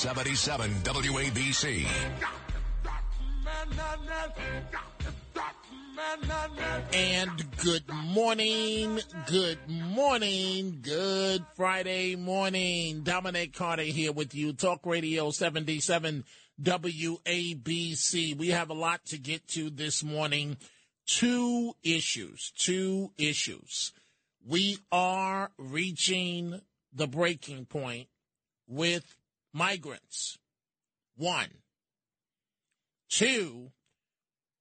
77 WABC. And good morning, good morning, good Friday morning. Dominic Carter here with you, Talk Radio 77 WABC. We have a lot to get to this morning. Two issues, two issues. We are reaching the breaking point with migrants. One. Two,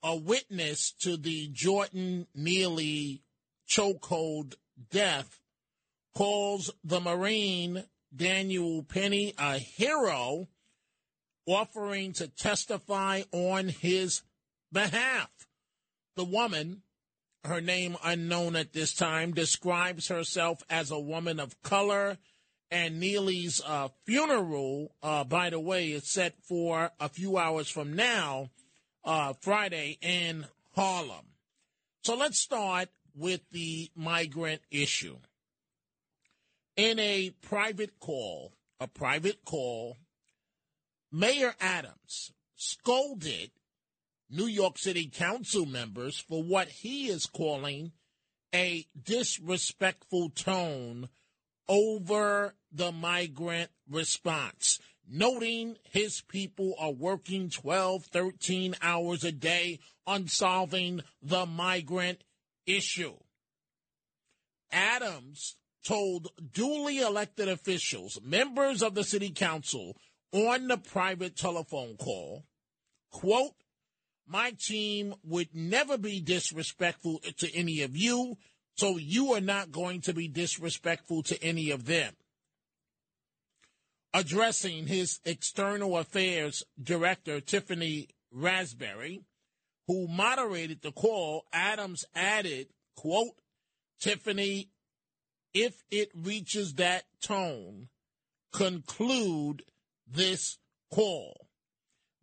a witness to the Jordan Neely chokehold death calls the Marine Daniel Penny a hero, offering to testify on his behalf. The woman, her name unknown at this time, describes herself as a woman of color and Neely's uh, funeral, uh, by the way, is set for a few hours from now, uh, Friday, in Harlem. So let's start with the migrant issue. In a private call, a private call, Mayor Adams scolded New York City Council members for what he is calling a disrespectful tone over the migrant response, noting his people are working 12, 13 hours a day on solving the migrant issue. Adams told duly elected officials, members of the city council, on the private telephone call, quote, my team would never be disrespectful to any of you, so you are not going to be disrespectful to any of them addressing his external affairs director, Tiffany Raspberry, who moderated the call, Adams added, quote, Tiffany, if it reaches that tone, conclude this call.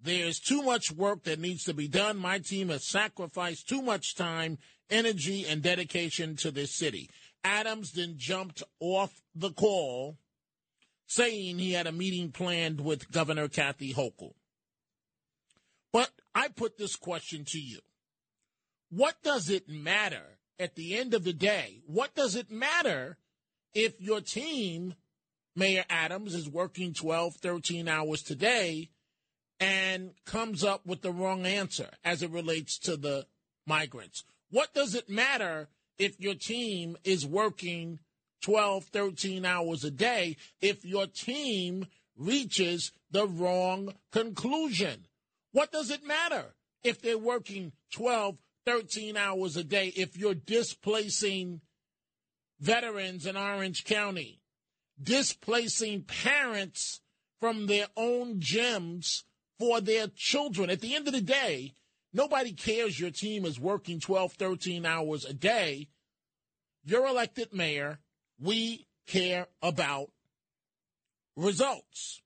There's too much work that needs to be done. My team has sacrificed too much time, energy, and dedication to this city. Adams then jumped off the call saying he had a meeting planned with Governor Kathy Hochul. But I put this question to you. What does it matter at the end of the day? What does it matter if your team, Mayor Adams, is working 12, 13 hours today and comes up with the wrong answer as it relates to the migrants? What does it matter if your team is working 12, 13 hours a day if your team reaches the wrong conclusion. What does it matter if they're working 12, 13 hours a day if you're displacing veterans in Orange County, displacing parents from their own gyms for their children? At the end of the day, nobody cares your team is working 12, 13 hours a day. You're elected mayor we care about results.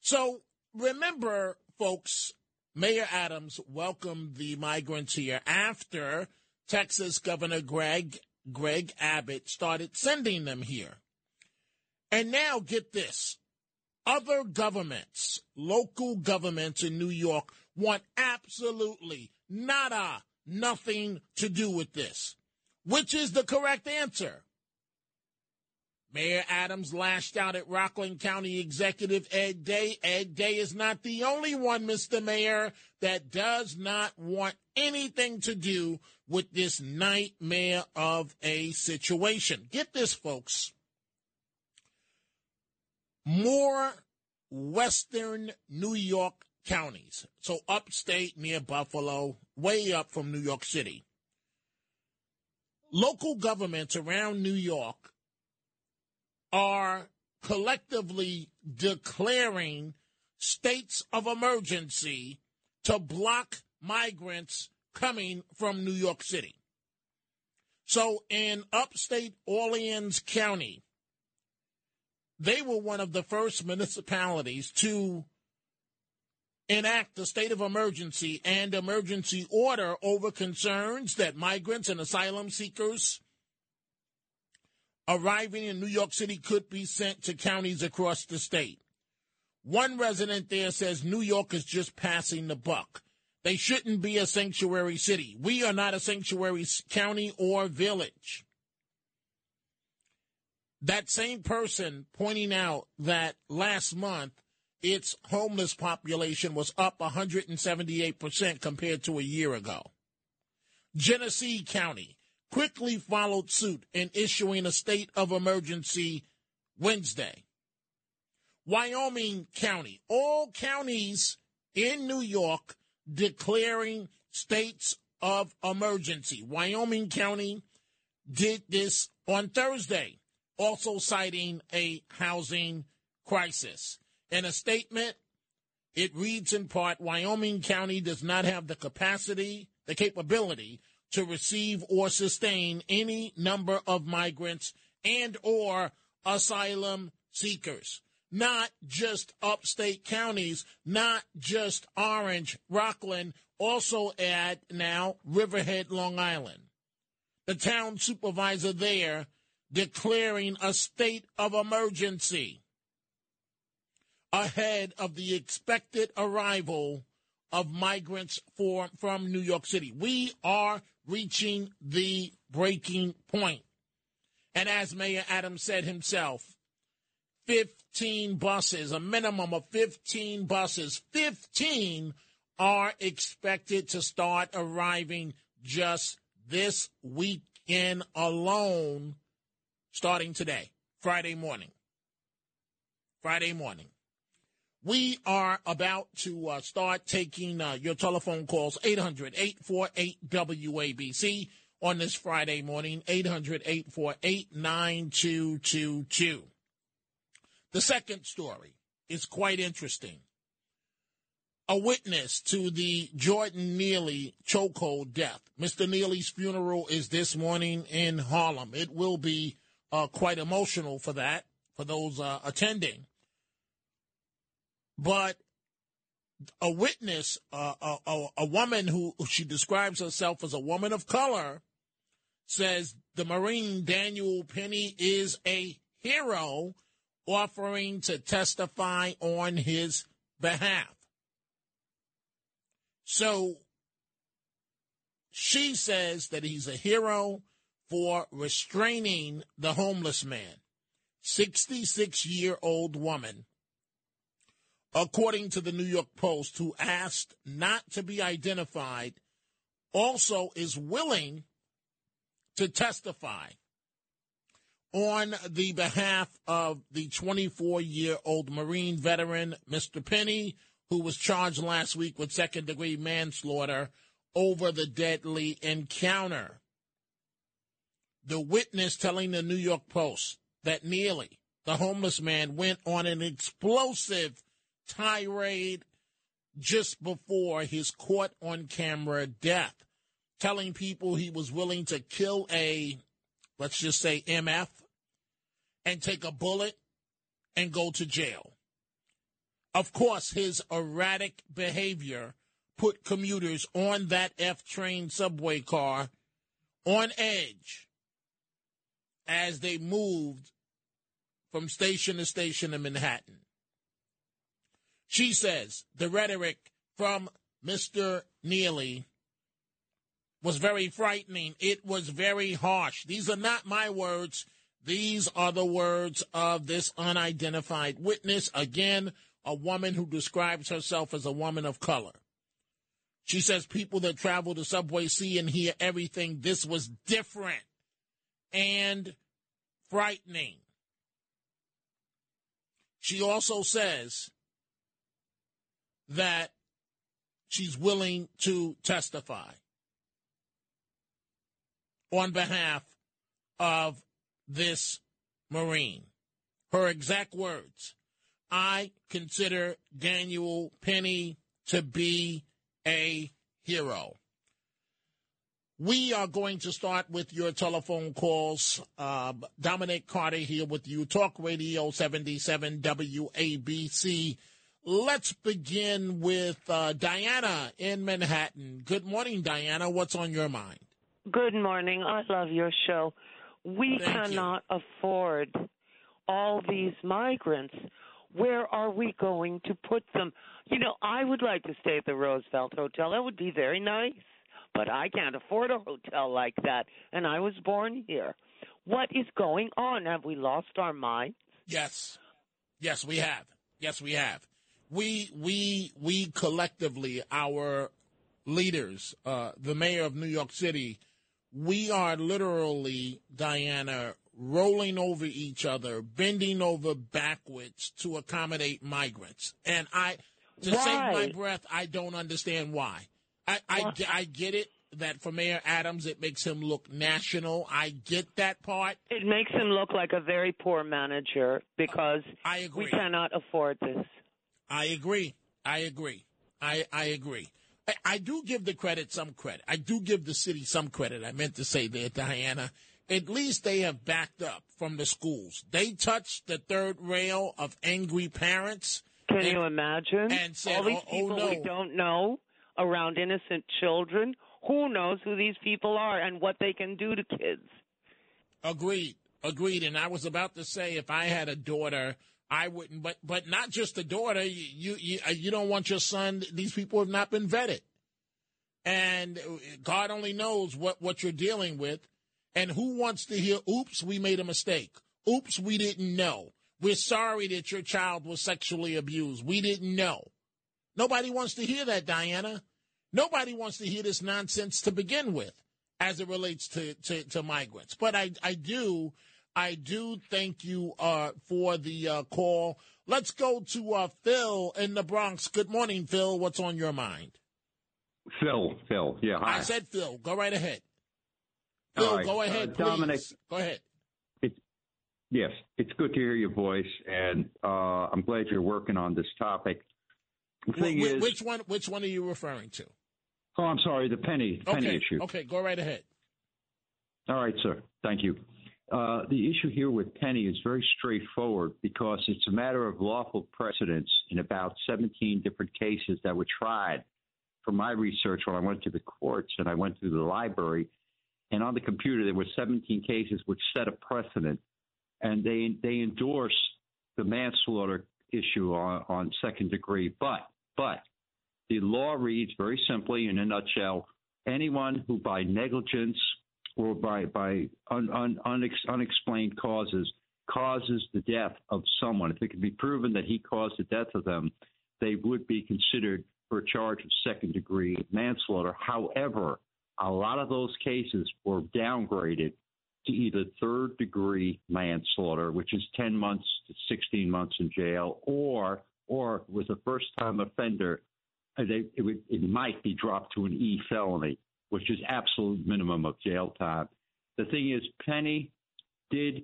So remember, folks, Mayor Adams welcomed the migrants here after Texas Governor Greg Greg Abbott started sending them here. And now get this. Other governments, local governments in New York want absolutely nada, nothing to do with this. Which is the correct answer? Mayor Adams lashed out at Rockland County Executive Ed Day. Ed Day is not the only one, Mr. Mayor, that does not want anything to do with this nightmare of a situation. Get this, folks. More western New York counties, so upstate near Buffalo, way up from New York City. Local governments around New York are collectively declaring states of emergency to block migrants coming from New York City. So in upstate Orleans County, they were one of the first municipalities to enact a state of emergency and emergency order over concerns that migrants and asylum seekers arriving in New York City could be sent to counties across the state. One resident there says New York is just passing the buck. They shouldn't be a sanctuary city. We are not a sanctuary county or village. That same person pointing out that last month its homeless population was up 178% compared to a year ago. Genesee County quickly followed suit in issuing a state of emergency Wednesday. Wyoming County, all counties in New York declaring states of emergency. Wyoming County did this on Thursday, also citing a housing crisis. In a statement, it reads in part Wyoming County does not have the capacity, the capability to receive or sustain any number of migrants and or asylum seekers. Not just upstate counties, not just Orange, Rockland, also add now Riverhead, Long Island. The town supervisor there declaring a state of emergency ahead of the expected arrival of migrants for, from New York City. We are reaching the breaking point. And as Mayor Adams said himself, 15 buses, a minimum of 15 buses, 15 are expected to start arriving just this weekend alone, starting today, Friday morning. Friday morning. We are about to uh, start taking uh, your telephone calls 800 848 WABC on this Friday morning, 800 848 9222. The second story is quite interesting. A witness to the Jordan Neely chokehold death. Mr. Neely's funeral is this morning in Harlem. It will be uh, quite emotional for that, for those uh, attending. But a witness, uh, a, a, a woman who she describes herself as a woman of color, says the Marine Daniel Penny is a hero offering to testify on his behalf. So she says that he's a hero for restraining the homeless man, 66 year old woman according to the New York Post, who asked not to be identified, also is willing to testify on the behalf of the 24 year old Marine veteran, Mr. Penny, who was charged last week with second degree manslaughter over the deadly encounter. The witness telling the New York Post that Neely, the homeless man, went on an explosive tirade just before his caught on camera death, telling people he was willing to kill a, let's just say, MF and take a bullet and go to jail. Of course, his erratic behavior put commuters on that F train subway car on edge as they moved from station to station in Manhattan. She says the rhetoric from Mr. Neely was very frightening. It was very harsh. These are not my words. These are the words of this unidentified witness. Again, a woman who describes herself as a woman of color. She says people that travel the subway see and hear everything. This was different and frightening. She also says that she's willing to testify on behalf of this Marine. Her exact words I consider Daniel Penny to be a hero. We are going to start with your telephone calls. Uh, Dominic Carter here with you, Talk Radio 77 WABC. Let's begin with uh, Diana in Manhattan. Good morning, Diana. What's on your mind? Good morning. I love your show. We Thank you. cannot afford all these migrants. Where are we going to put them? You know, I would like to stay at the Roosevelt Hotel. That would be very nice. But I can't afford a hotel like that. And I was born here. What is going on? Have we lost our minds? Yes. Yes, we have. Yes, we have. We we we collectively, our leaders, uh, the mayor of New York City, we are literally, Diana, rolling over each other, bending over backwards to accommodate migrants. And I, to save my breath, I don't understand why. I, I, I get it that for Mayor Adams, it makes him look national. I get that part. It makes him look like a very poor manager because I agree. we cannot afford this. I agree. I agree. I, I agree. I, I do give the credit some credit. I do give the city some credit. I meant to say there, Diana. At least they have backed up from the schools. They touched the third rail of angry parents. Can And- you imagine? and said, All these "Oh, oh, people no." we don't know around innocent children. Who knows who these people are and what they can do to kids? Agreed. Agreed. And I was about to say, if I had a daughter, I wouldn't. But but not just the daughter. You you you, uh, don't want your son. These people have not been vetted, and God only knows what what you're dealing with. And who wants to hear? Oops, we made a mistake. Oops, we didn't know. We're sorry that your child was sexually abused. We didn't know. Nobody wants to hear that, Diana. Nobody wants to hear this nonsense to begin with as it relates to, to, to migrants. But I, I do, I do thank you uh, for the uh, call. Let's go to uh, Phil in the Bronx. Good morning, Phil. What's on your mind? Phil, Phil, yeah, hi. I said Phil. Go right ahead. Phil, right. go Uh, ahead, Dominic- Go ahead. yes, it's good to hear your voice, and uh, I'm glad you're working on this topic. The thing wh- is, which one? Which one are you referring to? oh, I'm sorry, the penny penny Okay. issue. Okay. Go right ahead. All right, sir. Thank you. Uh, the issue here with Penny is very straightforward because it's a matter of lawful precedence in about 17 different cases that were tried. From my research, when I went to the courts and I went to the library, and on the computer there were 17 cases which set a precedent, and they they endorse the manslaughter issue on, on second degree. But but the law reads very simply, in a nutshell, anyone who by negligence or by by un, un, unex, unexplained causes causes the death of someone, if it can be proven that he caused the death of them, they would be considered for a charge of second degree manslaughter. However, a lot of those cases were downgraded to either third degree manslaughter, which is 10 months to 16 months in jail, or or was a first time offender, they, it, would, it might be dropped to an E felony, which is absolute minimum of jail time. The thing is, Penny did,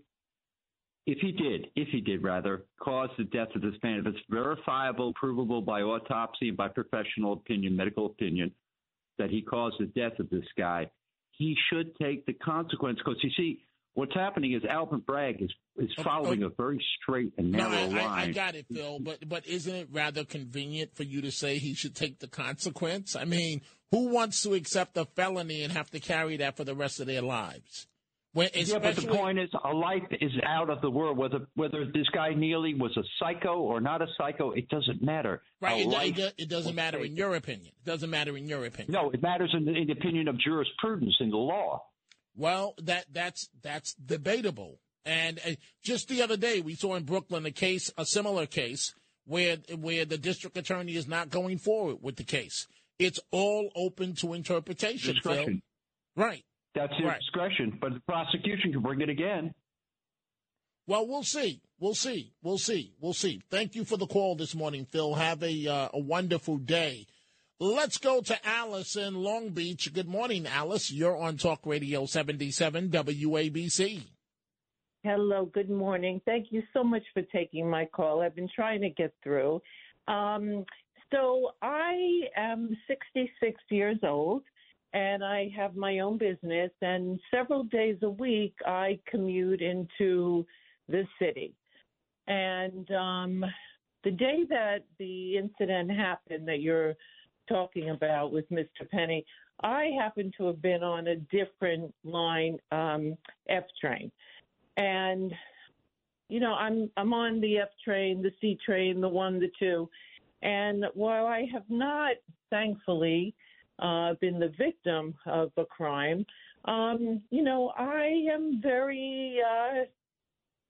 if he did, if he did rather, cause the death of this man, if it's verifiable, provable by autopsy and by professional opinion, medical opinion, that he caused the death of this guy, he should take the consequence. Because you see, what's happening is Alvin Bragg is is following okay. a very straight and No, narrow I, I, line. I got it, Phil. But but isn't it rather convenient for you to say he should take the consequence? I mean, who wants to accept a felony and have to carry that for the rest of their lives? When, Yeah, but the point is, a life is out of the world. Whether whether this guy Neely was a psycho or not a psycho, it doesn't matter. right? It, it, it doesn't matter in your opinion. It doesn't matter in your opinion. No, it matters in the, in the opinion of jurisprudence in the law. Well, that that's that's debatable. And uh, just the other day, we saw in Brooklyn a case, a similar case, where where the district attorney is not going forward with the case. It's all open to interpretation. Discretion. Phil. Right. That's his Right. discretion, but the prosecution can bring it again. Well, we'll see. We'll see. We'll see. We'll see. Thank you for the call this morning, Phil. Have a uh, a wonderful day. Let's go to Alice in Long Beach. Good morning, Alice. You're on Talk Radio 77 WABC. Hello, good morning. Thank you so much for taking my call. I've been trying to get through. Um, so, I am 66 years old and I have my own business, and several days a week I commute into the city. And um, the day that the incident happened that you're talking about with Mr. Penny, I happen to have been on a different line, um, F train and you know i'm i'm on the f train the c train the one the two and while i have not thankfully uh been the victim of a crime um you know i am very uh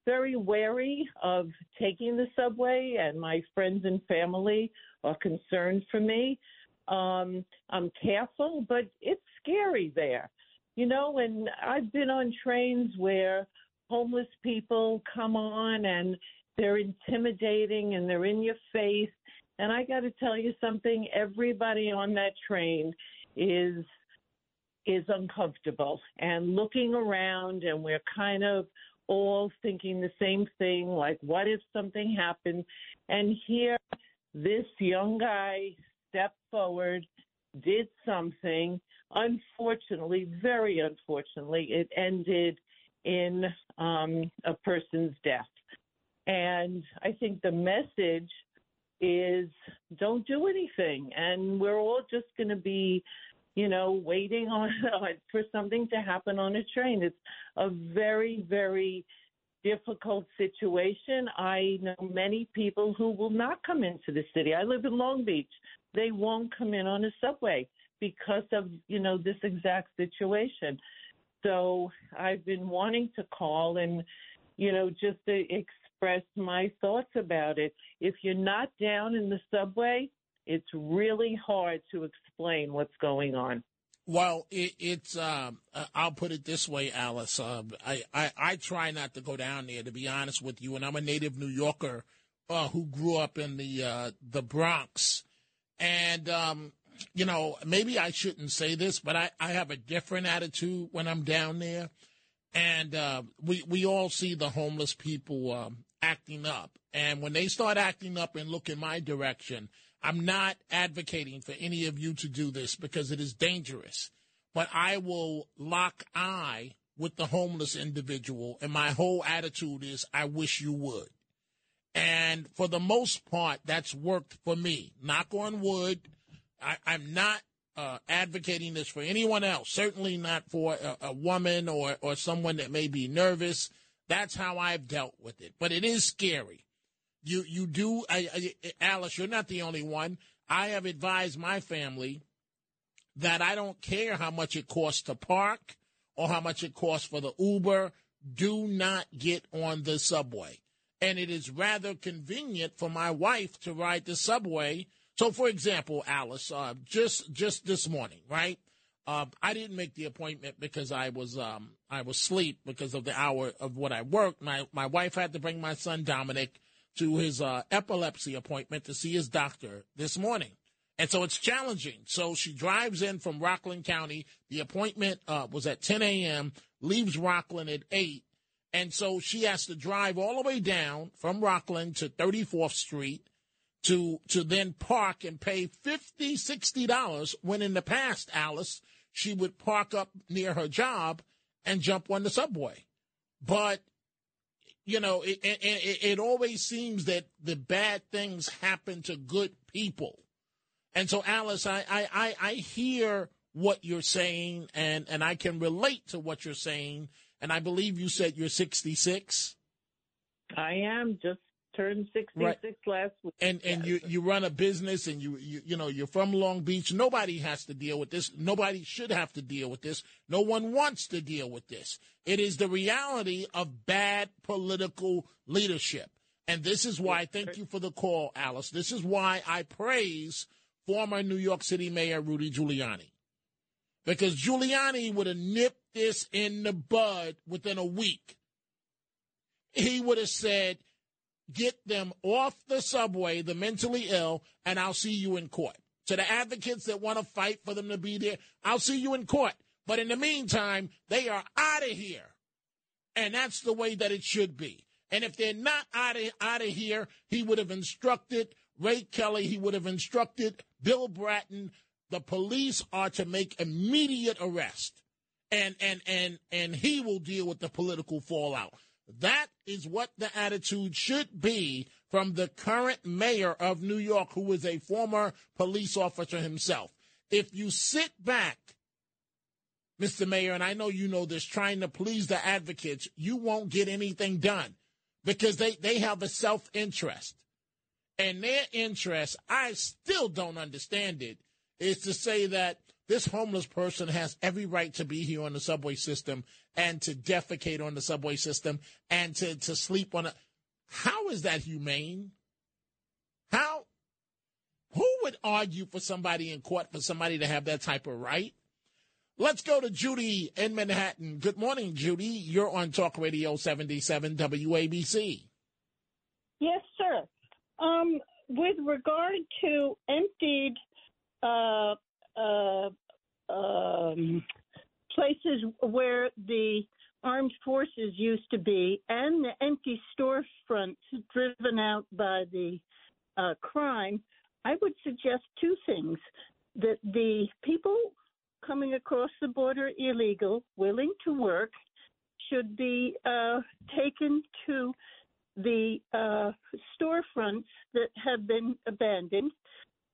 very wary of taking the subway and my friends and family are concerned for me um i'm careful but it's scary there you know and i've been on trains where homeless people come on and they're intimidating and they're in your face. And I got to tell you something, everybody on that train is is uncomfortable and looking around and we're kind of all thinking the same thing like what if something happened and here this young guy stepped forward did something unfortunately very unfortunately it ended in um, a person's death. And I think the message is don't do anything. And we're all just going to be, you know, waiting on for something to happen on a train. It's a very, very difficult situation. I know many people who will not come into the city. I live in Long Beach. They won't come in on a subway because of, you know, this exact situation. So I've been wanting to call and, you know, just to express my thoughts about it. If you're not down in the subway, it's really hard to explain what's going on. Well, it, it's. Um, uh, I'll put it this way, Alice. Uh, I, I I try not to go down there, to be honest with you. And I'm a native New Yorker uh, who grew up in the uh, the Bronx, and um, you know, maybe I shouldn't say this, but I, I have a different attitude when I'm down there. And uh, we, we all see the homeless people um, acting up. And when they start acting up and look in my direction, I'm not advocating for any of you to do this because it is dangerous. But I will lock eye with the homeless individual. And my whole attitude is, I wish you would. And for the most part, that's worked for me. Knock on wood. I, I'm not uh, advocating this for anyone else. Certainly not for a, a woman or or someone that may be nervous. That's how I've dealt with it. But it is scary. You you do, I, I, Alice. You're not the only one. I have advised my family that I don't care how much it costs to park or how much it costs for the Uber. Do not get on the subway. And it is rather convenient for my wife to ride the subway so, for example, Alice, uh, just just this morning, right? Uh, I didn't make the appointment because I was um, I was asleep because of the hour of what I worked. My my wife had to bring my son Dominic to his uh, epilepsy appointment to see his doctor this morning, and so it's challenging. So she drives in from Rockland County. The appointment uh, was at 10 a.m. Leaves Rockland at eight, and so she has to drive all the way down from Rockland to 34th Street to to then park and pay 50 60 dollars when in the past alice she would park up near her job and jump on the subway but you know it, it, it, always seems that the bad things happen to good people. And so alice i i i, I hear what you're saying and and i can relate to what you're saying. And i believe you said you're 66 I am just turned 66 last week. And and you you run a business and you, you you know you're from Long Beach. Nobody has to deal with this. Nobody should have to deal with this. No one wants to deal with this. It is the reality of bad political leadership. And this is why thank you for the call, Alice. This is why I praise former New York City Mayor Rudy Giuliani. Because Giuliani would have nipped this in the bud within a week. He would have said, get them off the subway, the mentally ill, and I'll see you in court. To the advocates that want to fight for them to be there, I'll see you in court. But in the meantime, they are out of here. And that's the way that it should be. And if they're not out of, out of here, he would have instructed Ray Kelly, he would have instructed Bill Bratton, the police are to make immediate arrest. And and and and he will deal with the political fallout. That is what the attitude should be from the current mayor of New York, who is a former police officer himself. If you sit back, Mr. Mayor, and I know you know this, trying to please the advocates, you won't get anything done because they, they have a self interest. And their interest, I still don't understand it, is to say that this homeless person has every right to be here on the subway system and to defecate on the subway system and to, to sleep on a. How is that humane? How? Who would argue for somebody in court for somebody to have that type of right? Let's go to Judy in Manhattan. Good morning, Judy. You're on Talk Radio 77 WABC. Yes, sir. Um, with regard to emptied uh, uh, um, places where the armed forces used to be and the empty storefronts driven out by the uh, crime, I would suggest two things. That the people coming across the border illegal, willing to work, should be uh, taken to the uh, storefronts that have been abandoned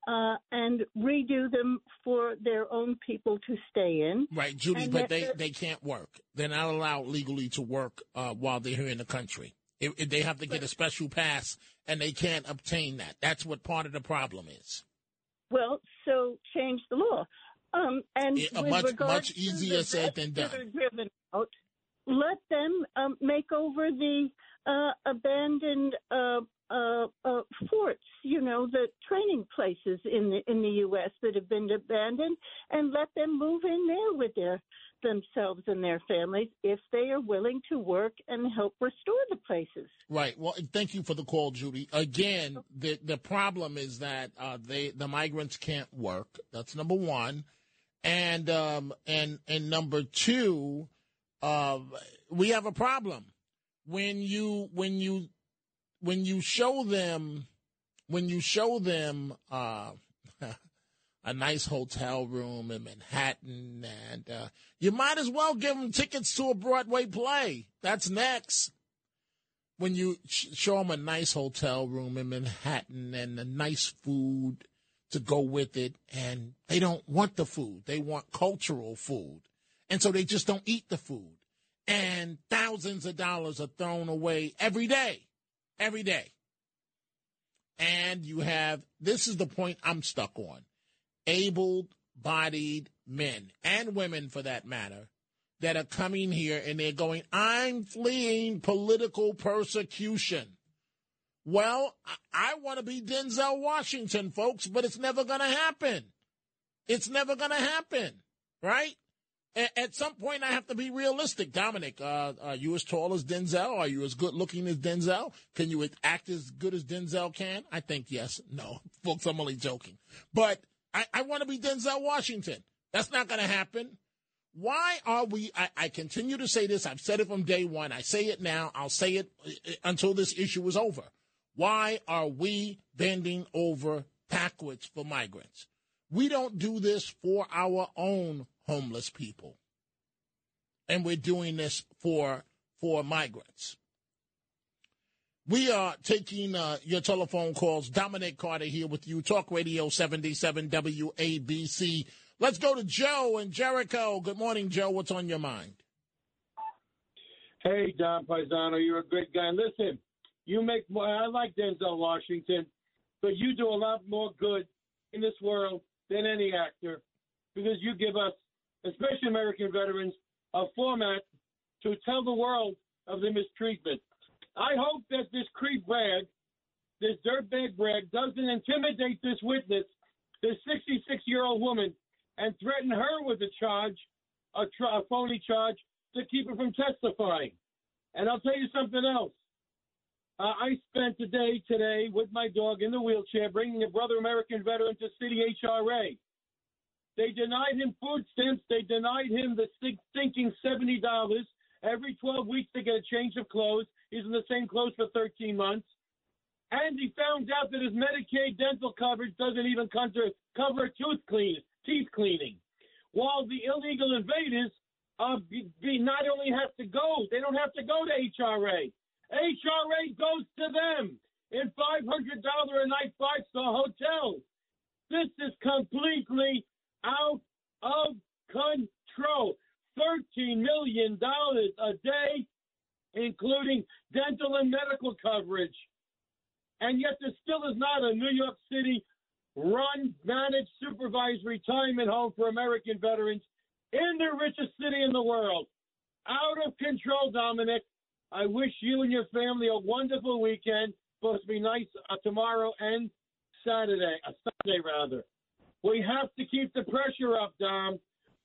uh, and redo them for their own people to stay in. Right, Judy, and but they, they can't work. They're not allowed legally to work uh, while they're here in the country. It, it, they have to get a special pass, and they can't obtain that. That's what part of the problem is. Well, so change the law. Um, and it, much much easier said than done. driven out, let them um, make over the uh, abandoned uh, uh, uh, forts, you know, the training places in the in the U.S. that have been abandoned, and let them move in there with their themselves and their families if they are willing to work and help restore the places. Right. Well, thank you for the call, Judy. Again, the the problem is that uh, they the migrants can't work. That's number one, and um, and and number two, uh, we have a problem when you when you when you show them when you show them uh, a nice hotel room in Manhattan, and uh, you might as well give them tickets to a Broadway play. That's next. When you sh- show them a nice hotel room in Manhattan and the nice food to go with it, and they don't want the food, they want cultural food, and so they just don't eat the food, and thousands of dollars are thrown away every day every day. And you have this is the point I'm stuck on able bodied men and women for that matter that are coming here and they're going, I'm fleeing political persecution. Well, I, I want to be Denzel Washington, folks, but it's never going to happen. It's never going to happen, right? At some point, I have to be realistic. Dominic, uh, are you as tall as Denzel? Are you as good looking as Denzel? Can you act as good as Denzel can? I think yes. No, folks, I'm only joking. But I, I want to be Denzel Washington. That's not going to happen. Why are we? I, I, continue to say this. I've said it from day one. I say it now. I'll say it uh, uh, until this issue is over. Why are we bending over backwards for migrants? We don't do this for our own homeless people. And we're doing this for for migrants. We are taking uh, your telephone calls. Dominic Carter here with you. Talk Radio 77 WABC. Let's go to Joe and Jericho. Good morning, Joe. What's on your mind? Hey, Don Paisano, you're a great guy. Listen, You make more. I like Denzel Washington, but you do a lot more good in this world than any actor because you give us, especially American veterans, a format to tell the world of the mistreatment. I hope that this creep Bragg, this dirtbag Bragg, doesn't intimidate this witness, this 66 year old woman, and threaten her with a charge, a, tra- a phony charge, to keep her from testifying. And I'll tell you something else. Uh, I spent a day today with my dog in the wheelchair bringing a brother American veteran to City HRA. They denied him food stamps. They denied him the stinking $70 every 12 weeks to get a change of clothes. He's in the same clothes for 13 months. And he found out that his Medicaid dental coverage doesn't even cover, cover tooth clean, teeth cleaning. While the illegal invaders uh, be, be not only have to go, they don't have to go to HRA. HRA goes to them in $500 a night five star hotels. This is completely out of control. $13 million a day, including dental and medical coverage. And yet, there still is not a New York City run, managed, supervised retirement home for American veterans in the richest city in the world. Out of control, Dominic. I wish you and your family a wonderful weekend. Supposed to be nice uh, tomorrow and Saturday, uh, Sunday rather. We have to keep the pressure up, Dom.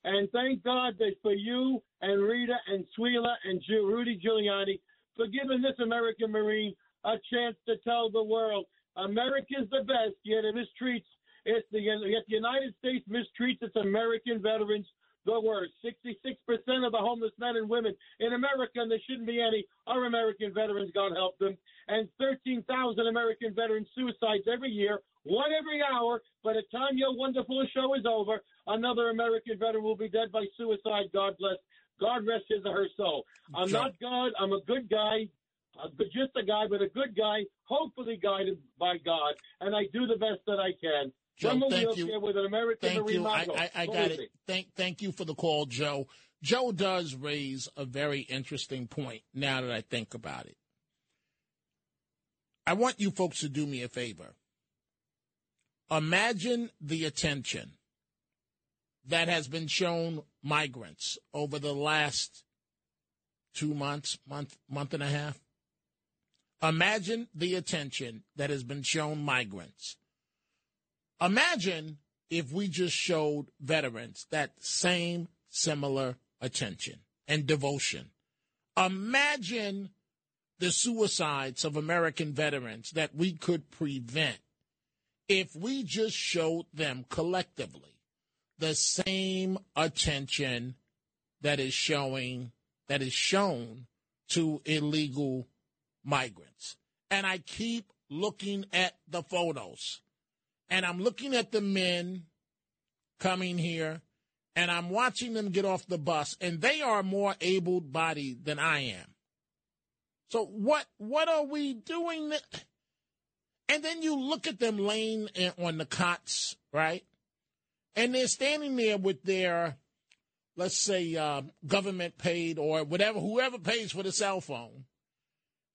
And thank God that for you and Rita and Sliwa and Rudy Giuliani for giving this American Marine a chance to tell the world America's the best, yet it mistreats it's the yet the United States mistreats its American veterans the worst. 66% of the homeless men and women in America, and there shouldn't be any, are American veterans, God help them. And 13,000 American veteran suicides every year, one every hour. By the time your wonderful show is over, another American veteran will be dead by suicide. God bless. God rest his or her soul. I'm not God. I'm a good guy. Uh, just a guy, but a good guy, hopefully guided by God, and I do the best that I can. Joe, From thank you. with an American Thank you. I. I, I got it. Thank, thank you for the call, Joe. Joe does raise a very interesting point now that I think about it. I want you folks to do me a favor. Imagine the attention that has been shown migrants over the last two months, month, month and a half. Imagine the attention that has been shown migrants. Imagine if we just showed veterans that same similar attention and devotion. Imagine the suicides of American veterans that we could prevent if we just showed them collectively the same attention that is showing that is shown to illegal migrants. And I keep looking at the photos. And I'm looking at the men coming here and I'm watching them get off the bus and they are more able bodied than I am. So what what are we doing? And then you look at them laying on the cots, right? And they're standing there with their, let's say, uh, government paid or whatever, whoever pays for the cell phone.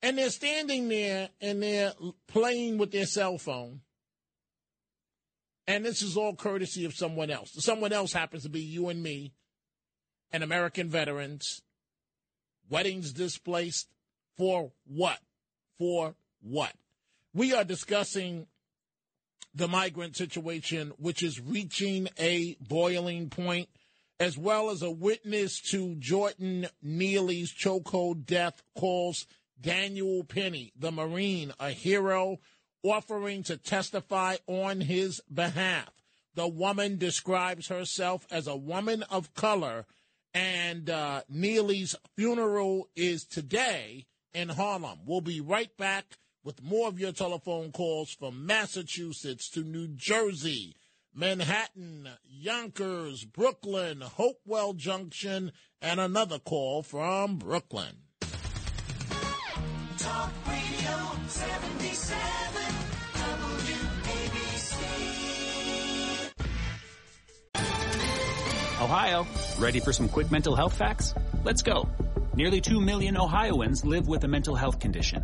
And they're standing there and they're playing with their cell phone. And this is all courtesy of someone else. Someone else happens to be you and me and American veterans. Weddings displaced for what? For what? We are discussing the migrant situation, which is reaching a boiling point, as well as a witness to Jordan Neely's chokehold death calls Daniel Penny, the Marine, a hero, offering to testify on his behalf. The woman describes herself as a woman of color, and uh, Neely's funeral is today in Harlem. We'll be right back with more of your telephone calls from Massachusetts to New Jersey, Manhattan, Yonkers, Brooklyn, Hopewell Junction, and another call from Brooklyn. Talk Radio 77 WABC. Ohio, ready for some quick mental health facts? Let's go. Nearly 2 million Ohioans live with a mental health condition.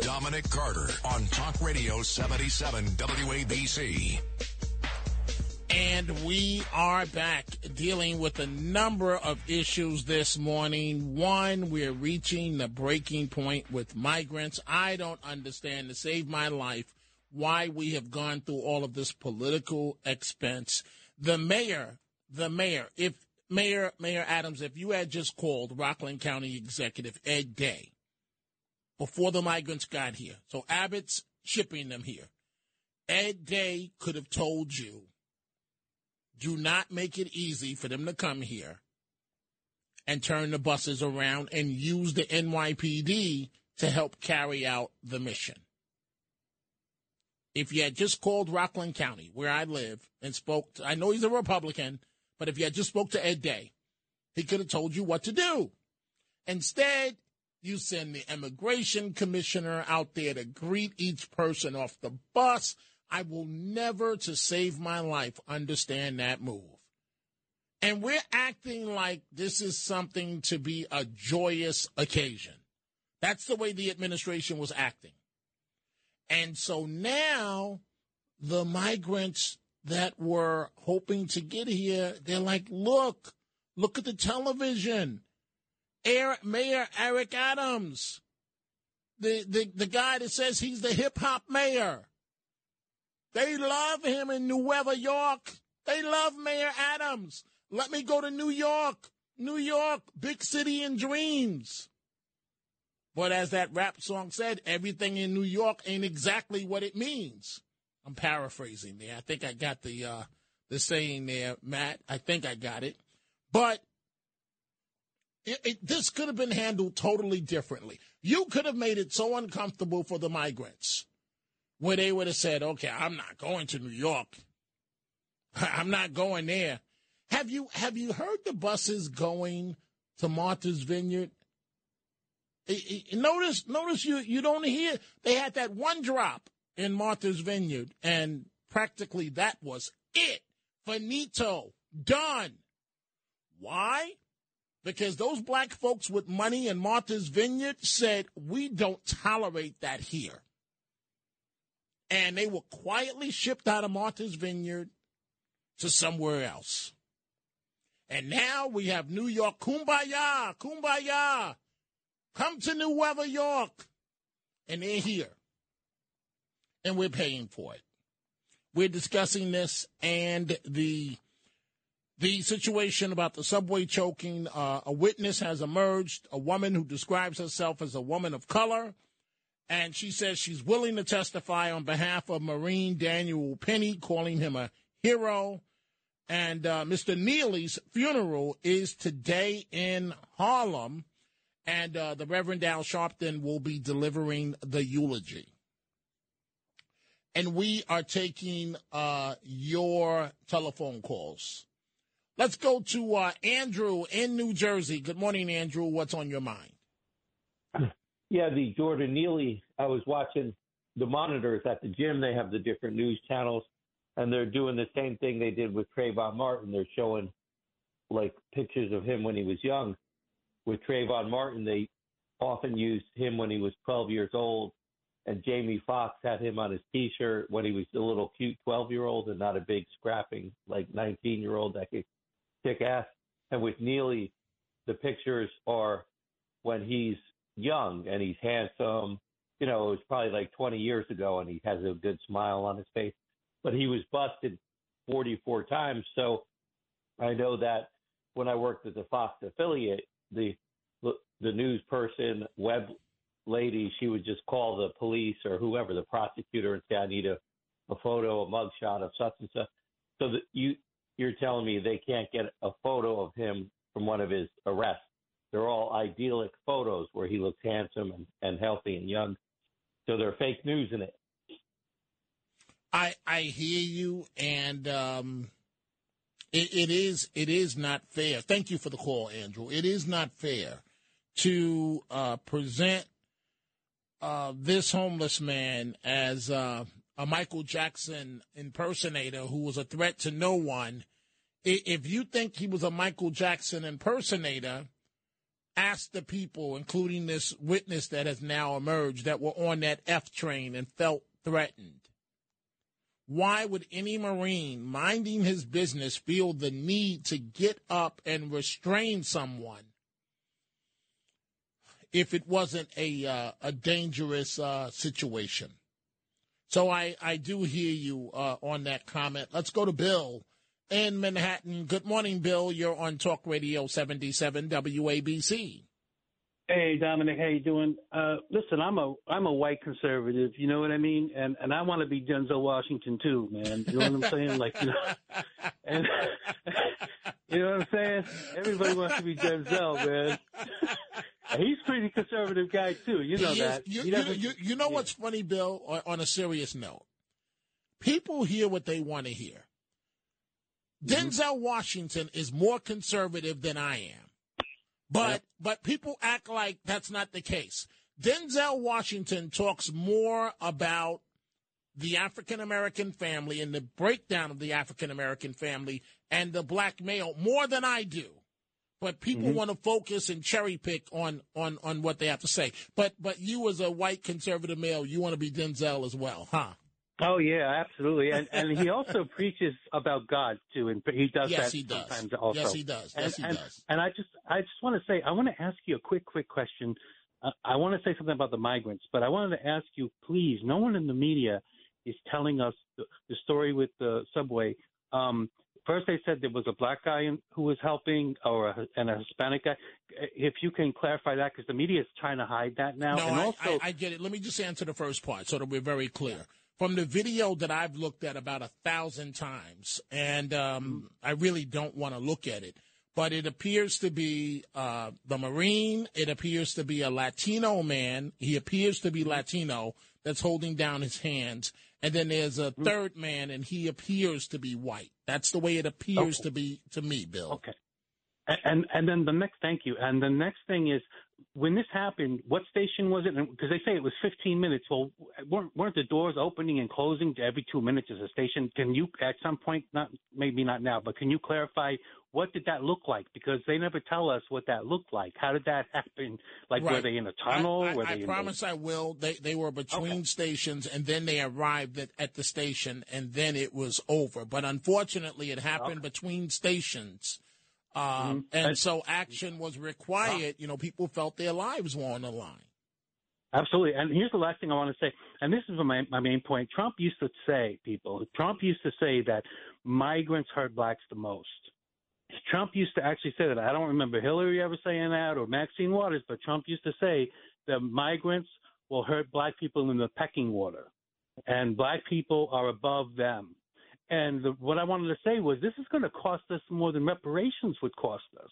Dominic Carter on Talk Radio 77 WABC. And we are back dealing with a number of issues this morning. One, we're reaching the breaking point with migrants. I don't understand, to save my life, why we have gone through all of this political expense. The mayor, the mayor, if Mayor Mayor Adams, if you had just called Rockland County Executive Ed Day before the migrants got here, so Abbott's shipping them here, Ed Day could have told you do not make it easy for them to come here and turn the buses around and use the NYPD to help carry out the mission. If you had just called Rockland County, where I live, and spoke, to, I know he's a Republican, but if you had just spoke to Ed Day, he could have told you what to do. Instead, you send the immigration commissioner out there to greet each person off the bus. I will never, to save my life, understand that move. And we're acting like this is something to be a joyous occasion. That's the way the administration was acting. And so now the migrants that were hoping to get here, they're like, look, look at the television. Air, Mayor Eric Adams, the, the, the guy that says he's the hip hop mayor. They love him in New York. They love Mayor Adams. Let me go to New York. New York, big city in dreams. But as that rap song said, everything in New York ain't exactly what it means. I'm paraphrasing there. I think I got the uh, the saying there, Matt. I think I got it. But it, it, this could have been handled totally differently. You could have made it so uncomfortable for the migrants where they would have said, okay, I'm not going to New York. I'm not going there. Have you have you heard the buses going to Martha's Vineyard? Notice notice you you don't hear they had that one drop in Martha's Vineyard and practically that was it. Finito. Done. Why? Because those black folks with money in Martha's Vineyard said, we don't tolerate that here and they were quietly shipped out of Martha's Vineyard to somewhere else. And now we have New York, kumbaya, kumbaya, come to New Weather York. And they're here. And we're paying for it. We're discussing this and the the situation about the subway choking. Uh, a witness has emerged, a woman who describes herself as a woman of color and she says she's willing to testify on behalf of Marine Daniel Penny, calling him a hero. And uh, Mr. Neely's funeral is today in Harlem, and uh, the Reverend Al Sharpton will be delivering the eulogy. And we are taking uh, your telephone calls. Let's go to uh, Andrew in New Jersey. Good morning, Andrew. What's on your mind? Yeah, the Jordan Neely. I was watching the monitors at the gym. They have the different news channels, and they're doing the same thing they did with Trayvon Martin. They're showing like pictures of him when he was young. With Trayvon Martin, they often used him when he was 12 years old, and Jamie Foxx had him on his T-shirt when he was a little cute 12-year-old and not a big scrapping like 19-year-old that could kick ass. And with Neely, the pictures are when he's young and he's handsome. You know, it was probably like 20 years ago and he has a good smile on his face, but he was busted 44 times. So I know that when I worked at the Fox affiliate, the the news person, web lady, she would just call the police or whoever, the prosecutor, and say, "I need a, a photo, a mugshot of such and such." So that you you're telling me they can't get a photo of him from one of his arrests they're all idyllic photos where he looks handsome and, and healthy and young. So they're fake news in it. I I hear you, and um, it, it is it is not fair. Thank you for the call, Andrew. It is not fair to uh, present uh, this homeless man as uh, a Michael Jackson impersonator who was a threat to no one. If you think he was a Michael Jackson impersonator, ask the people, including this witness that has now emerged, that were on that F train and felt threatened. Why would any Marine minding his business feel the need to get up and restrain someone if it wasn't a uh, a dangerous uh, situation? So I, I do hear you uh, on that comment. Let's go to Bill in Manhattan. Good morning, Bill. You're on Talk Radio 77 WABC. Hey Dominic, how you doing? Uh, listen, I'm a I'm a white conservative, you know what I mean, and and I want to be Denzel Washington too, man. You know what I'm saying? Like, you know, and you know what I'm saying? Everybody wants to be Denzel, man. He's a pretty conservative guy too, you know is- that. You, you, you, you know what's funny, Bill? On, a serious note, people hear what they want to hear. Mm-hmm. Denzel Washington is more conservative than I am, but but people act like that's not the case. Denzel Washington talks more about the African American family and the breakdown of the African American family and the black male more than I do. But people Mm-hmm. want to focus and cherry pick on, on, on what they have to say. But but you as a white conservative male, you want to be Denzel as well, huh? Oh yeah, absolutely, and and he also preaches about God too, and he does Yes, that he does. sometimes also. Yes, he does. Yes, and, he and, does. And I just I just want to say I want to ask you a quick quick question. Uh, I want to say something about the migrants, but I wanted to ask you, please. No one in the media is telling us the, the story with the subway. Um, first, they said there was a black guy in, who was helping, or a, and a Hispanic guy. If you can clarify that, because the media is trying to hide that now. No, and I, also, I, I get it. Let me just answer the first part so that we're very clear. From the video that I've looked at about a thousand times, and um, I really don't want to look at it, but it appears to be uh, the Marine. It appears to be a Latino man. He appears to be Latino that's holding down his hands. And then there's a mm. third man, and he appears to be white. That's the way it appears to be to me, Bill. Okay. And and then the next, thank you. And the next thing is, when this happened, what station was it? Because they say it was 15 minutes. Well, weren't weren't the doors opening and closing every two minutes as a station? Can you, at some point, not maybe not now, but can you clarify what did that look like? Because they never tell us what that looked like. How did that happen? Like, were they in a tunnel? I, I, were I promise I will. They they were between stations, and then they arrived at, at the station, and then it was over. But unfortunately, it happened between stations, um, Mm-hmm. and so action was required. You know, people felt their lives were on the line. Absolutely. And here's the last thing I want to say, and this is my, my main point. Trump used to say, people, Trump used to say that migrants hurt blacks the most. Trump used to actually say that. I don't remember Hillary ever saying that or Maxine Waters, but Trump used to say that migrants will hurt black people in the pecking order, and black people are above them. And the, what I wanted to say was, this is going to cost us more than reparations would cost us.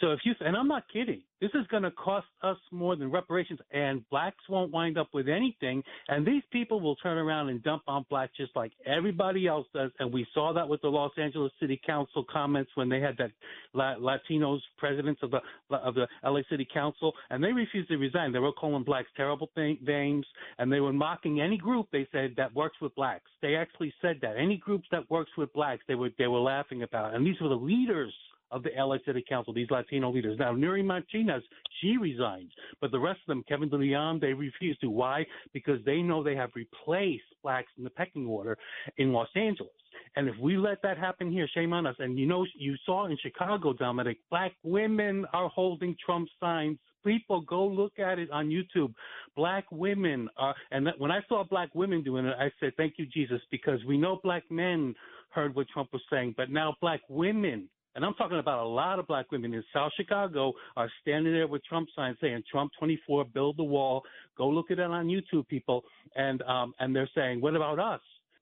So if you and I'm not kidding, this is going to cost us more than reparations, and blacks won't wind up with anything, and these people will turn around and dump on blacks just like everybody else does, and we saw that with the Los Angeles City Council comments when they had that La- Latinos presidents of the of the LA City Council, and they refused to resign. They were calling blacks terrible names, and they were mocking any group they said that works with blacks. They actually said that. Any groups that works with blacks, they were they were laughing about, and these were the leaders of the LA City Council, these Latino leaders. Now, Nury Martinez, she resigned, but the rest of them, Kevin De Leon, they refused to. Why? Because they know they have replaced blacks in the pecking order in Los Angeles. And if we let that happen here, shame on us. And you know, you saw in Chicago, Dominic, black women are holding Trump signs. People go look at it on YouTube. Black women are, and that, when I saw black women doing it, I said, "Thank you, Jesus," because we know black men heard what Trump was saying, but now black women and I'm talking about a lot of black women in South Chicago are standing there with Trump signs saying Trump 24, build the wall. Go look at it on YouTube, people. And um, and they're saying, what about us?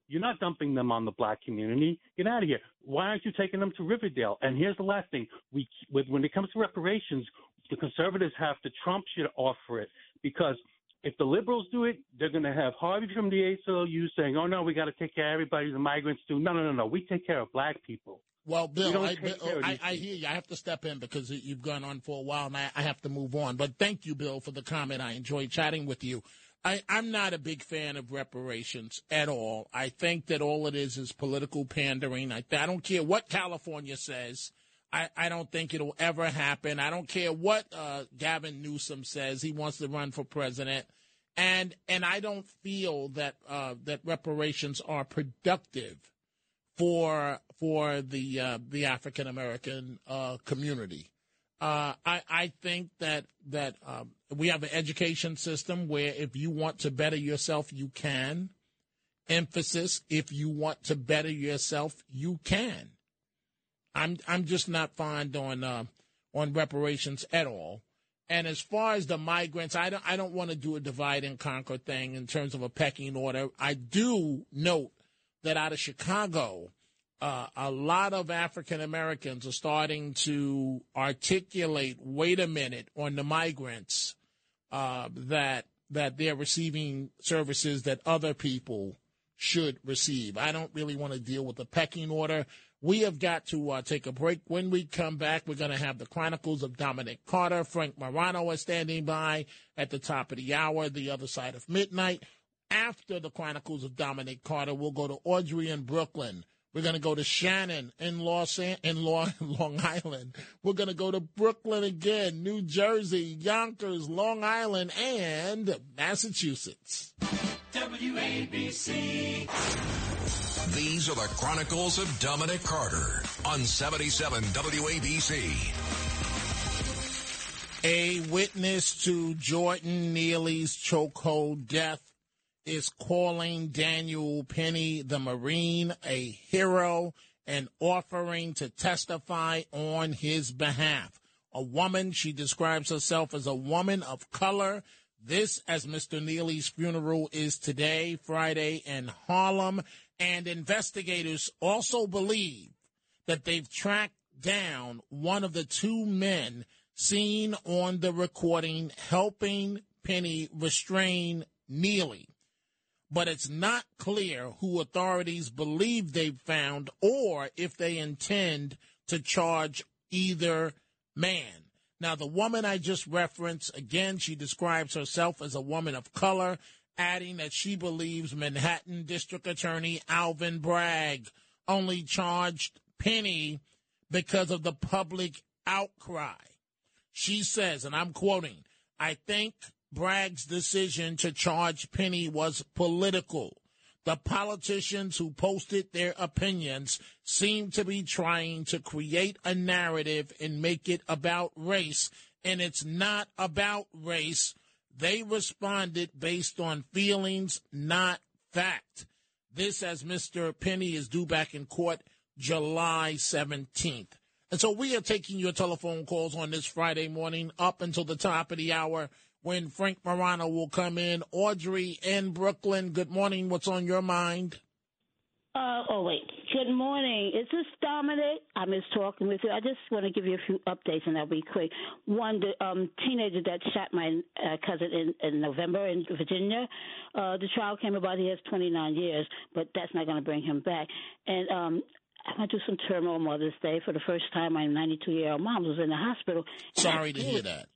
You're not dumping them on the black community. Get out of here. Why aren't you taking them to Riverdale? And here's the last thing: we, with, when it comes to reparations, the conservatives have to. Trump should offer it because if the liberals do it, they're going to have Harvey from the ACLU saying, "Oh no, we got to take care of everybody. The migrants do." No, no, no, no. We take care of black people. Well, Bill, I, I, I hear you. I have to step in because you've gone on for a while, and I, I have to move on. But thank you, Bill, for the comment. I enjoyed chatting with you. I, I'm not a big fan of reparations at all. I think that all it is is political pandering. I, I don't care what California says. I, I don't think it'll ever happen. I don't care what uh, Gavin Newsom says. He wants to run for president, and and I don't feel that uh, that reparations are productive for for the uh, the African American uh, community. Uh, I I think that that um, we have an education system where if you want to better yourself, you can. Emphasis: if you want to better yourself, you can. I'm I'm just not fond on uh, on reparations at all. And as far as the migrants, I don't I don't want to do a divide and conquer thing in terms of a pecking order. I do note that out of Chicago, uh, a lot of African Americans are starting to articulate, wait a minute, on the migrants uh, that that they're receiving services that other people should receive. I don't really want to deal with the pecking order. We have got to uh, take a break. When we come back, we're going to have the Chronicles of Dominic Carter. Frank Morano is standing by at the top of the hour, the other side of midnight. After the Chronicles of Dominic Carter, we'll go to Audrey in Brooklyn. We're going to go to Shannon in Los An- in Long, Long Island. We're going to go to Brooklyn again, New Jersey, Yonkers, Long Island, and Massachusetts. WABC. These are the Chronicles of Dominic Carter on 77 WABC. A witness to Jordan Neely's chokehold death is calling Daniel Penny, the Marine, a hero and offering to testify on his behalf. A woman, she describes herself as a woman of color. This, as Mr. Neely's funeral is today, Friday, in Harlem. And investigators also believe that they've tracked down one of the two men seen on the recording helping Penny restrain Neely. But it's not clear who authorities believe they've found or if they intend to charge either man. Now, the woman I just referenced, again, she describes herself as a woman of color, adding that she believes Manhattan District Attorney Alvin Bragg only charged Penny because of the public outcry. She says, and I'm quoting, I think Bragg's decision to charge Penny was political. The politicians who posted their opinions seem to be trying to create a narrative and make it about race, and it's not about race. They responded based on feelings, not fact. This, as Mr. Penny is due back in court July 17th. And so we are taking your telephone calls on this Friday morning up until the top of the hour when Frank Morano will come in. Audrey in Brooklyn, good morning. What's on your mind? Uh, oh, wait. Good morning. Is this Dominic? I miss talking with you. I just want to give you a few updates, and I'll be quick. One, the um, teenager that shot my uh, cousin in, in November in Virginia, uh, the trial came about. He has 29 years, but that's not going to bring him back. And um, I went through some turmoil Mother's Day. For the first time, my 92 year old mom was in the hospital. Sorry to hear that.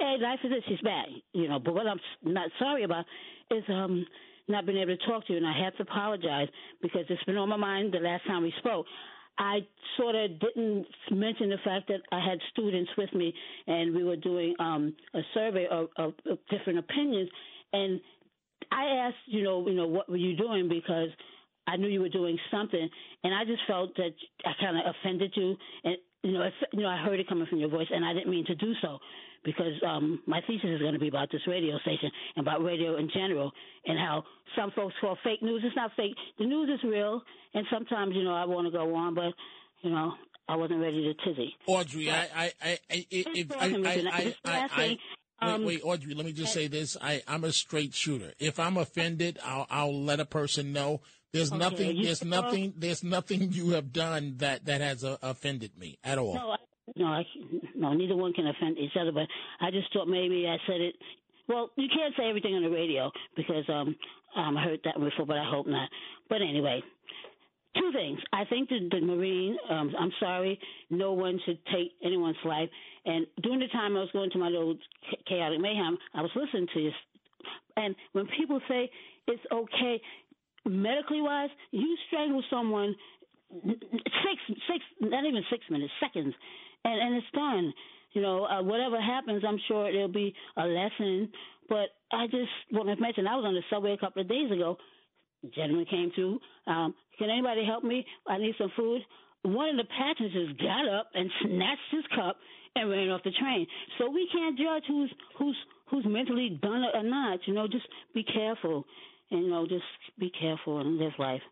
Hey, life is this. She's bad, you know. But what I'm not sorry about is um not being able to talk to you, and I have to apologize because it's been on my mind the last time we spoke. I sort of didn't mention the fact that I had students with me, and we were doing um a survey of, of, of different opinions, and I asked, you know, you know, what were you doing because I knew you were doing something, and I just felt that I kind of offended you, and you know, you know, I heard it coming from your voice, and I didn't mean to do so, because um, my thesis is going to be about this radio station and about radio in general, and how some folks call fake news. It's not fake. The news is real, and sometimes, you know, I want to go on, but you know, I wasn't ready to tizzy. Audrey, I, I, I, I, if, I, I, I, I, I, wait, Um, wait, Audrey, let me just say this. I, I'm a straight shooter. If I'm offended, I'll, I'll let a person know. There's Okay, nothing, you- there's nothing, there's nothing you have done that, that has uh, offended me at all. No, I, no, I, no, neither one can offend each other. But I just thought maybe I said it. Well, you can't say everything on the radio because um, um, I heard that before, but I hope not. But anyway, two things. I think the, the Marine. Um, I'm sorry, no one should take anyone's life. And during the time I was going to my little chaotic mayhem, I was listening to this. And when people say it's okay, medically wise, you strangle someone six six not even six minutes seconds and and it's done you know uh, whatever happens i'm sure there'll be a lesson. But i just want to mention i was on the subway a couple of days ago. A gentleman came through. Um can anybody help me? I need some food. One of the passengers got up and snatched his cup and ran off the train. So we can't judge who's who's who's mentally done it or not. You know just be careful. And you know just be careful and live life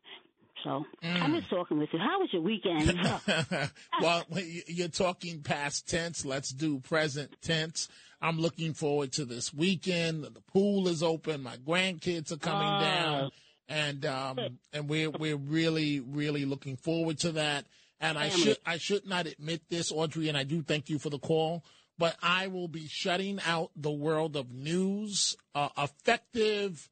so I miss talking with you. How was your weekend? well, you- you're talking past tense. Let's do present tense. I'm looking forward to this weekend. The pool is open. My grandkids are coming Ah. down, and um, and we're we're really really looking forward to that. And I should I should not admit this, Audrey, and I do thank you for the call. But I will be shutting out the world of news, uh, effective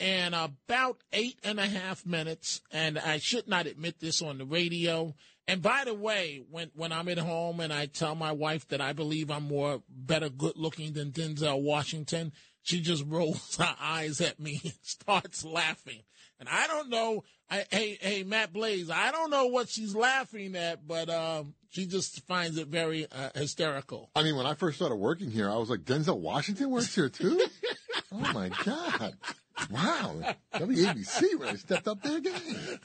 and about eight and a half minutes. And I should not admit this on the radio. And by the way, when, when I'm at home and I tell my wife that I believe I'm more better good looking than Denzel Washington, she just rolls her eyes at me and starts laughing. And I don't know, I, hey, hey, Matt Blaze, I don't know what she's laughing at, but um, she just finds it very uh, hysterical. I mean, when I first started working here, I was like, Denzel Washington works here too? oh my God. Wow. WABC really stepped up their game.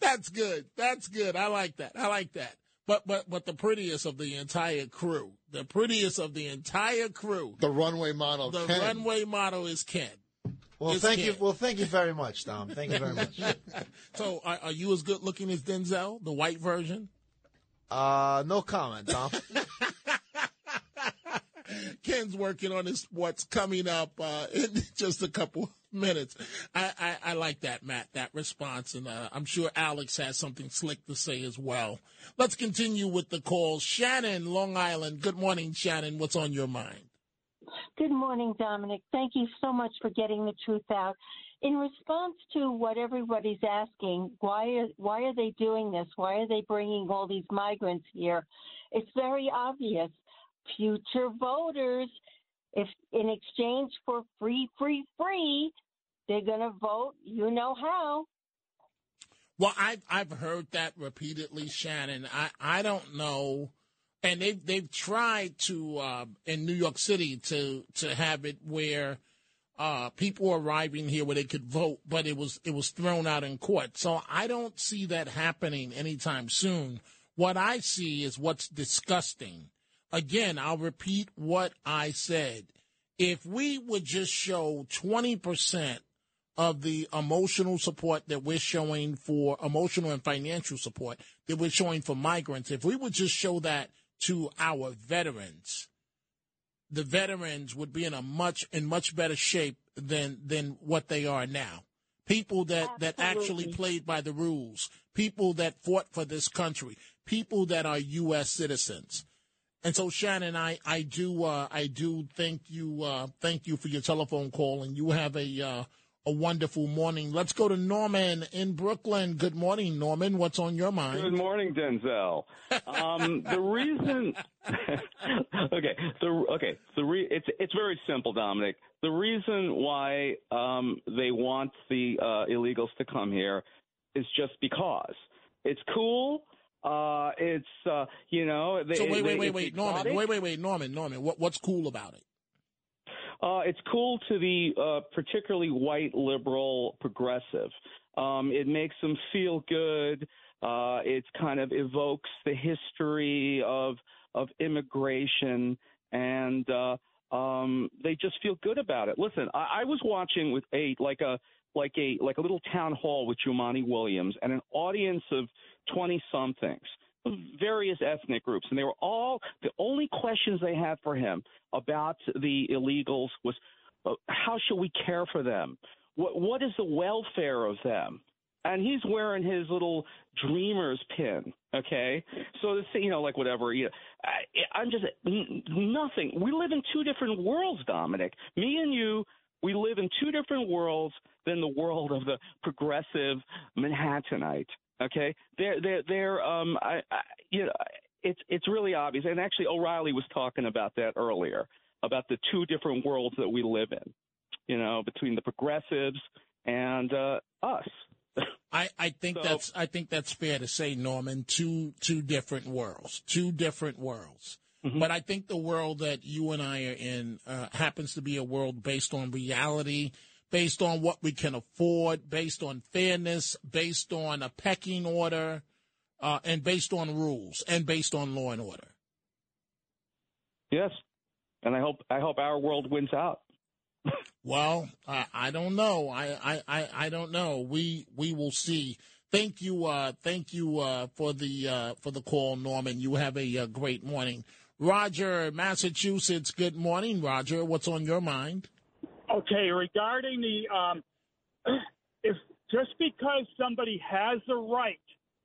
That's good. That's good. I like that. I like that. But but but the prettiest of the entire crew, the prettiest of the entire crew, The runway model, the Ken. runway model is Ken. Well, It's thank you. Well, thank you very much, Dom. Thank you very much. So are, are you as good looking as Denzel, the white version? Uh, no comment, Dom. Ken's working on his what's coming up uh, in just a couple minutes. I, I, I like that, Matt, that response, and uh, I'm sure Alex has something slick to say as well. Let's continue with the calls. Shannon, Long Island. Good morning, Shannon. What's on your mind? Good morning, Dominic. Thank you so much for getting the truth out. In response to what everybody's asking, why are, why are they doing this? Why are they bringing all these migrants here? It's very obvious. Future voters, if in exchange for free, free, free, they're going to vote. You know how. Well, I've I've heard that repeatedly, Shannon. I, I don't know, and they've they've tried to uh, in New York City to to have it where uh, people arriving here where they could vote, but it was it was thrown out in court. So I don't see that happening anytime soon. What I see is what's disgusting. Again, I'll repeat what I said. If we would just show twenty percent of the emotional support that we're showing for emotional and financial support that we're showing for migrants, if we would just show that to our veterans, the veterans would be in a much in much better shape than than what they are now. People that that actually played by the rules, people that fought for this country, people that are U.S. citizens. And so, Shannon, I I do uh, I do thank you uh, thank you for your telephone call, and you have a uh, a wonderful morning. Let's go to Norman in Brooklyn. Good morning, Norman. What's on your mind? Good morning, Denzel. Um, the reason, okay, the okay, the re, it's it's very simple, Dominic. The reason why um, they want the uh, illegals to come here is just because it's cool. Uh, it's uh, you know, they, So wait, wait, wait, wait, Norman. Wait, wait, wait, Norman, Norman. What what's cool about it? Uh, it's cool to the uh, particularly white liberal progressive. Um, it makes them feel good. Uh, it kind of evokes the history of of immigration, and uh, um, they just feel good about it. Listen, I, I was watching with a like a like a like a little town hall with Jumaane Williams and an audience of twenty somethings various ethnic groups, and they were all the only questions they had for him about the illegals was, uh, how should we care for them? What what is the welfare of them? and he's wearing his little dreamer's pin. Okay, so this you know like whatever. You know, I, I'm just nothing. We live in two different worlds, Dominic. Me and you. We live in two different worlds than the world of the progressive Manhattanite. Okay, they're they're they're um I, I you know it's it's really obvious, and actually O'Reilly was talking about that earlier about the two different worlds that we live in. You know, between the progressives and uh, us. I, I think So- that's I think that's fair to say, Norman. Two two different worlds, two different worlds. Mm-hmm. But I think the world that you and I are in uh, happens to be a world based on reality, based on what we can afford, based on fairness, based on a pecking order, uh, and based on rules, and based on law and order. Yes, and I hope I hope our world wins out. Well, I, I don't know. I, I, I, don't know. We we will see. Thank you. Uh, thank you uh, for the uh, for the call, Norman. You have a uh, great morning, Roger, Massachusetts. Good morning, Roger. What's on your mind? Okay, regarding the um, if just because somebody has the right,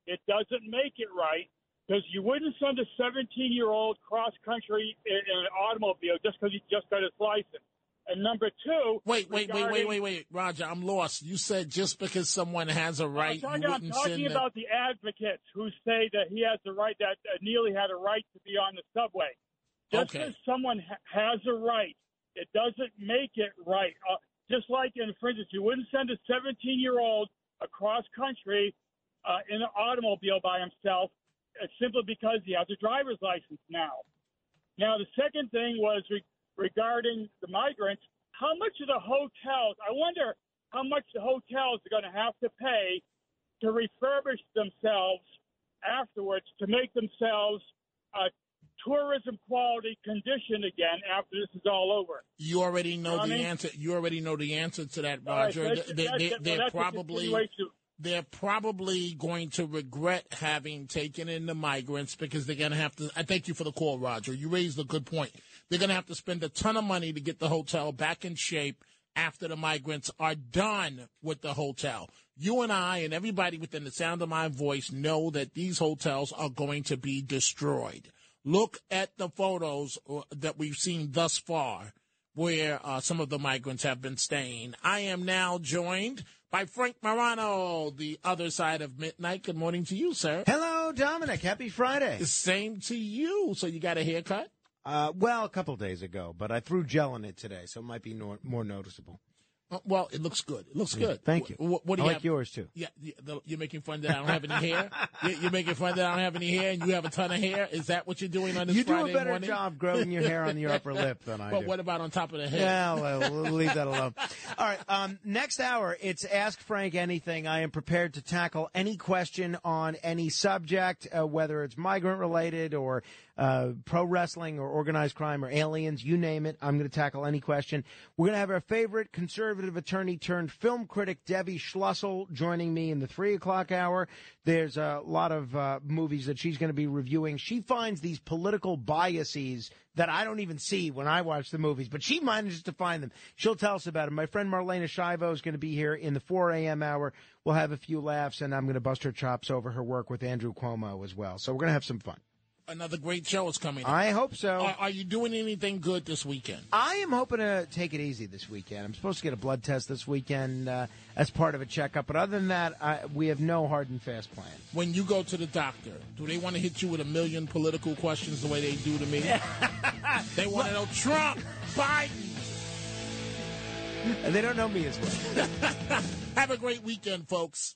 it doesn't make it right. Because you wouldn't send a 17-year-old cross country in, in an automobile just because he just got his license. And number two, Wait, wait, wait, wait, wait, wait, Roger. I'm lost. You said just because someone has a right, I'm talking, I'm talking send. the- about the advocates who say that he has the right, that uh, Neely had a right to be on the subway. Just Okay. because someone ha- has a right, it doesn't make it right. Uh, just like in, for instance, you wouldn't send a 17 year old across country uh, in an automobile by himself uh, simply because he has a driver's license now. Now, the second thing was re- regarding the migrants. How much of the hotels? I wonder how much the hotels are going to have to pay to refurbish themselves afterwards to make themselves a tourism quality condition again after this is all over. You already know the mean- answer. You already know the answer to that, right, Roger. that's- They- that's- they, well, they're a probably they're probably going to regret having taken in the migrants because they're going to have to. I thank you for the call, Roger. You raised a good point. They're going to have to spend a ton of money to get the hotel back in shape after the migrants are done with the hotel. You and I and everybody within the sound of my voice know that these hotels are going to be destroyed. Look at the photos uh, that we've seen thus far where uh, some of the migrants have been staying. I am now joined by Frank Morano, the other side of midnight. Good morning to you, sir. Hello, Dominic. Happy Friday. The same to you. So you got a haircut? Uh, well, a couple days ago, but I threw gel in it today, so it might be nor- more noticeable. Uh, well, it looks good. It looks Yeah, good. thank you. Wh- What, what do I you like have? yours, too. Yeah, the- you're making fun that I don't have any hair. You're, making fun that I don't have any hair, and you have a ton of hair. Is that what you're doing on this You do a Friday better morning? job growing your hair on your upper lip than I But do. what about on top of the head? Yeah, well, we'll leave that alone. All right. Um, next hour, it's Ask Frank Anything. I am prepared to tackle any question on any subject, uh, whether it's migrant related or uh, pro wrestling or organized crime or aliens, you name it. I'm going to tackle any question. We're going to have our favorite conservative attorney turned film critic, Debbie Schlussel, joining me in the three o'clock hour. There's a lot of uh, movies that she's going to be reviewing. She finds these political biases that I don't even see when I watch the movies, but she manages to find them. She'll tell us about them. My friend Marlena Shivo is going to be here in the 4 a.m. hour. We'll have a few laughs, and I'm going to bust her chops over her work with Andrew Cuomo as well. So we're going to have some fun. Another great show is coming. up. I hope so. Are, are you doing anything good this weekend? I am hoping to take it easy this weekend. I'm supposed to get a blood test this weekend uh, as part of a checkup, but other than that, I, we have no hard and fast plan. When you go to the doctor, do they want to hit you with a million political questions the way they do to me? they want to know Trump, Biden. They don't know me as well. Have a great weekend, folks.